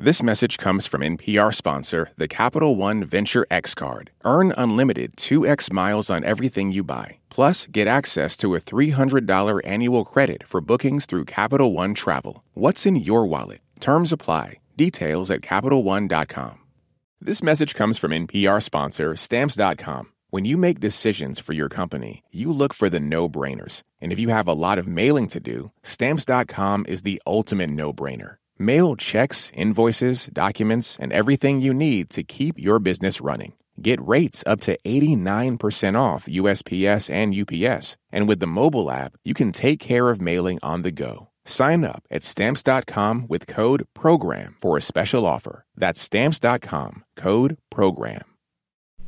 This message comes from NPR sponsor, the Capital One Venture X Card. Earn unlimited 2x miles on everything you buy. Plus, get access to a $300 annual credit for bookings through Capital One Travel. What's in your wallet? Terms apply. Details at CapitalOne.com. This message comes from NPR sponsor, Stamps.com. When you make decisions for your company, you look for the no brainers. And if you have a lot of mailing to do, Stamps.com is the ultimate no brainer. Mail checks, invoices, documents, and everything you need to keep your business running. Get rates up to 89% off USPS and UPS. And with the mobile app, you can take care of mailing on the go. Sign up at stamps.com with code PROGRAM for a special offer. That's stamps.com, code PROGRAM.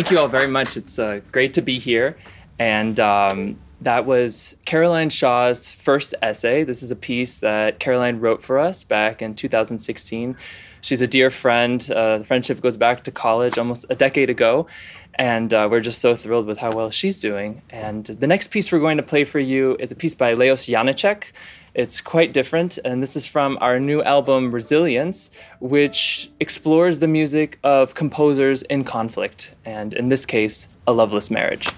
Thank you all very much. It's uh, great to be here. And um, that was Caroline Shaw's first essay. This is a piece that Caroline wrote for us back in 2016. She's a dear friend. Uh, the friendship goes back to college almost a decade ago. And uh, we're just so thrilled with how well she's doing. And the next piece we're going to play for you is a piece by Leos Janáček. It's quite different, and this is from our new album Resilience, which explores the music of composers in conflict, and in this case, a loveless marriage.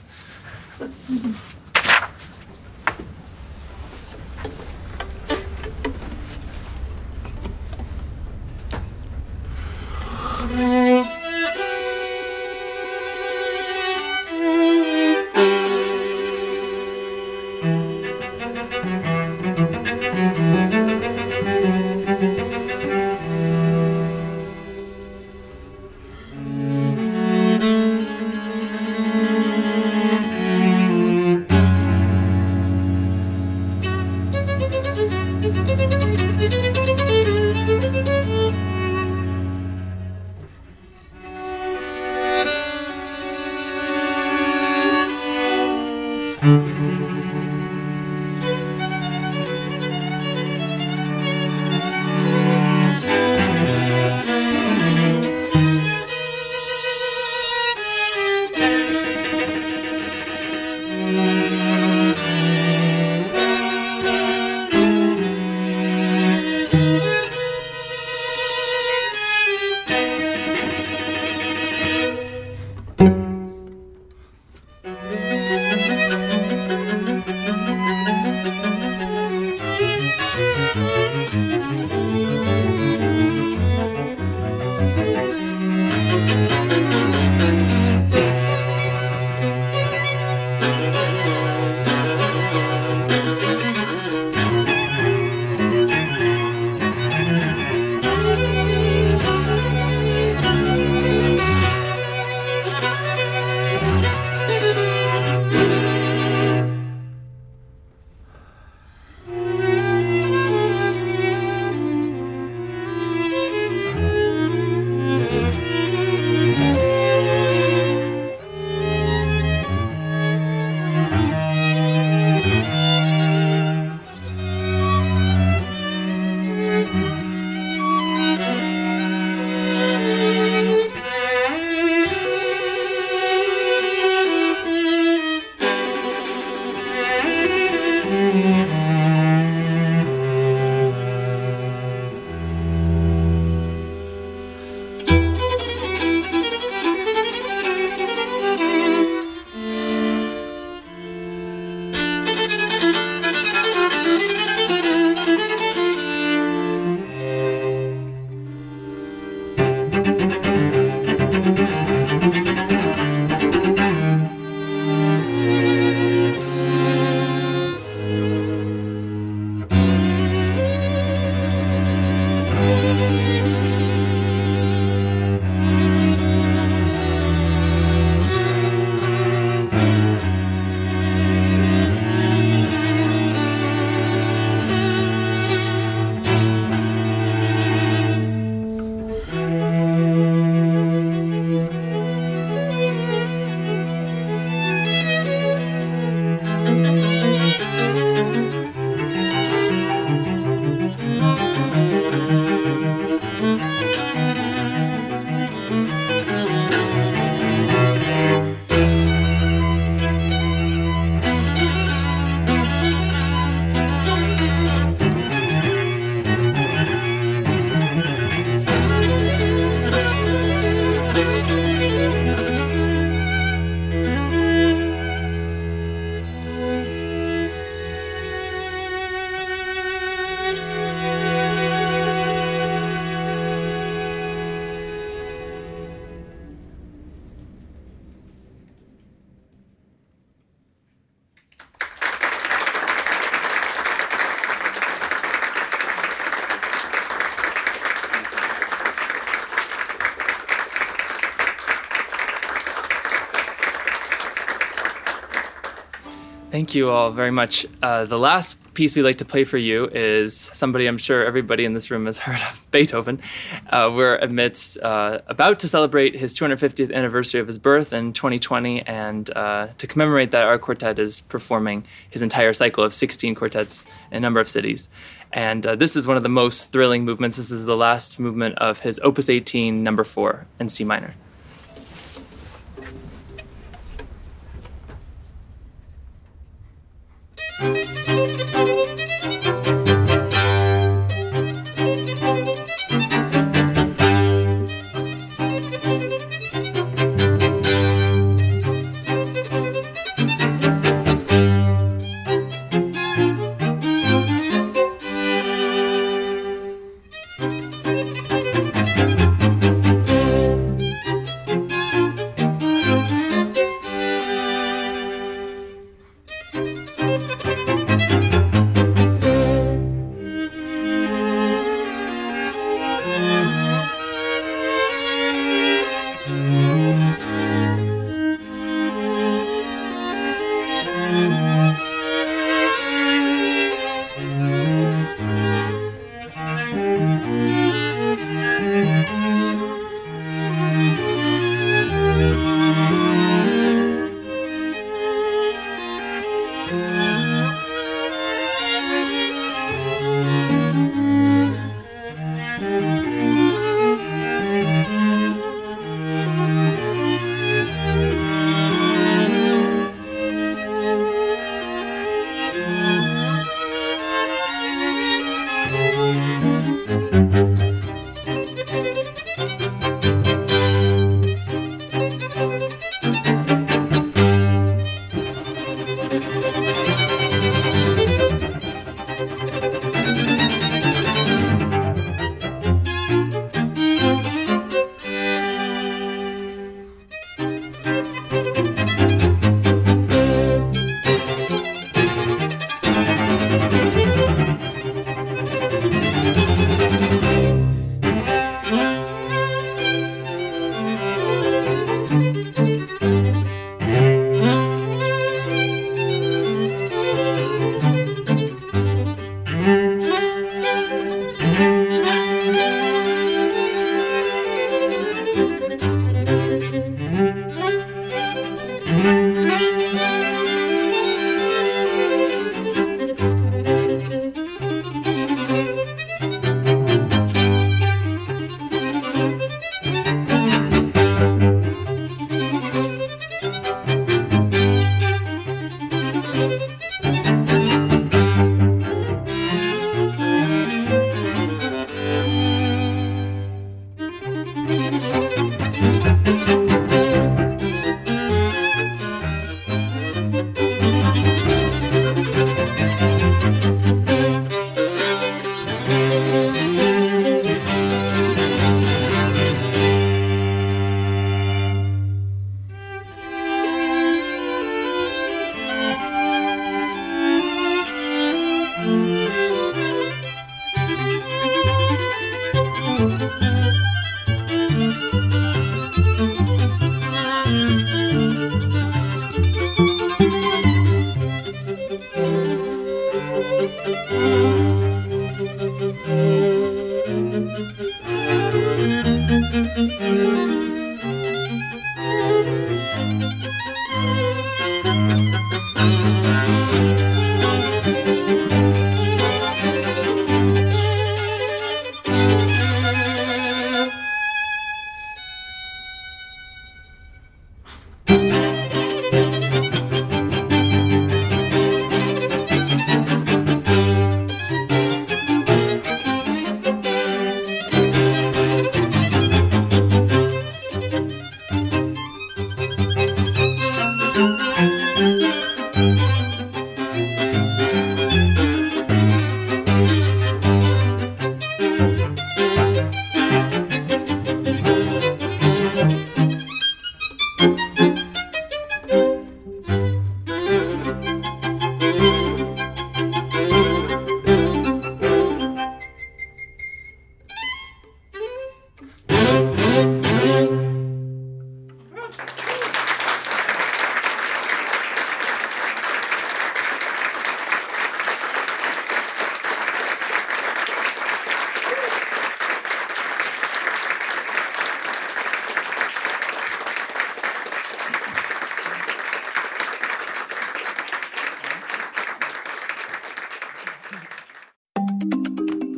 Thank you all very much. Uh, the last piece we'd like to play for you is somebody I'm sure everybody in this room has heard of, Beethoven. Uh, we're amidst uh, about to celebrate his 250th anniversary of his birth in 2020, and uh, to commemorate that, our quartet is performing his entire cycle of 16 quartets in a number of cities. And uh, this is one of the most thrilling movements. This is the last movement of his Opus 18, number four, in C minor.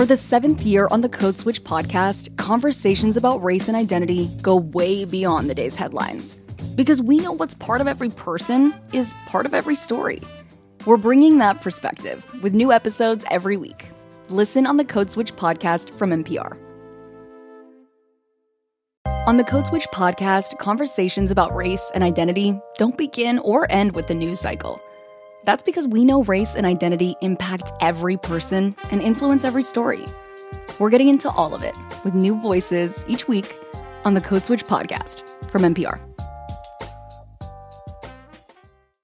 For the seventh year on the Code Switch podcast, conversations about race and identity go way beyond the day's headlines. Because we know what's part of every person is part of every story. We're bringing that perspective with new episodes every week. Listen on the Code Switch podcast from NPR. On the Code Switch podcast, conversations about race and identity don't begin or end with the news cycle. That's because we know race and identity impact every person and influence every story. We're getting into all of it with new voices each week on the Code Switch podcast from NPR.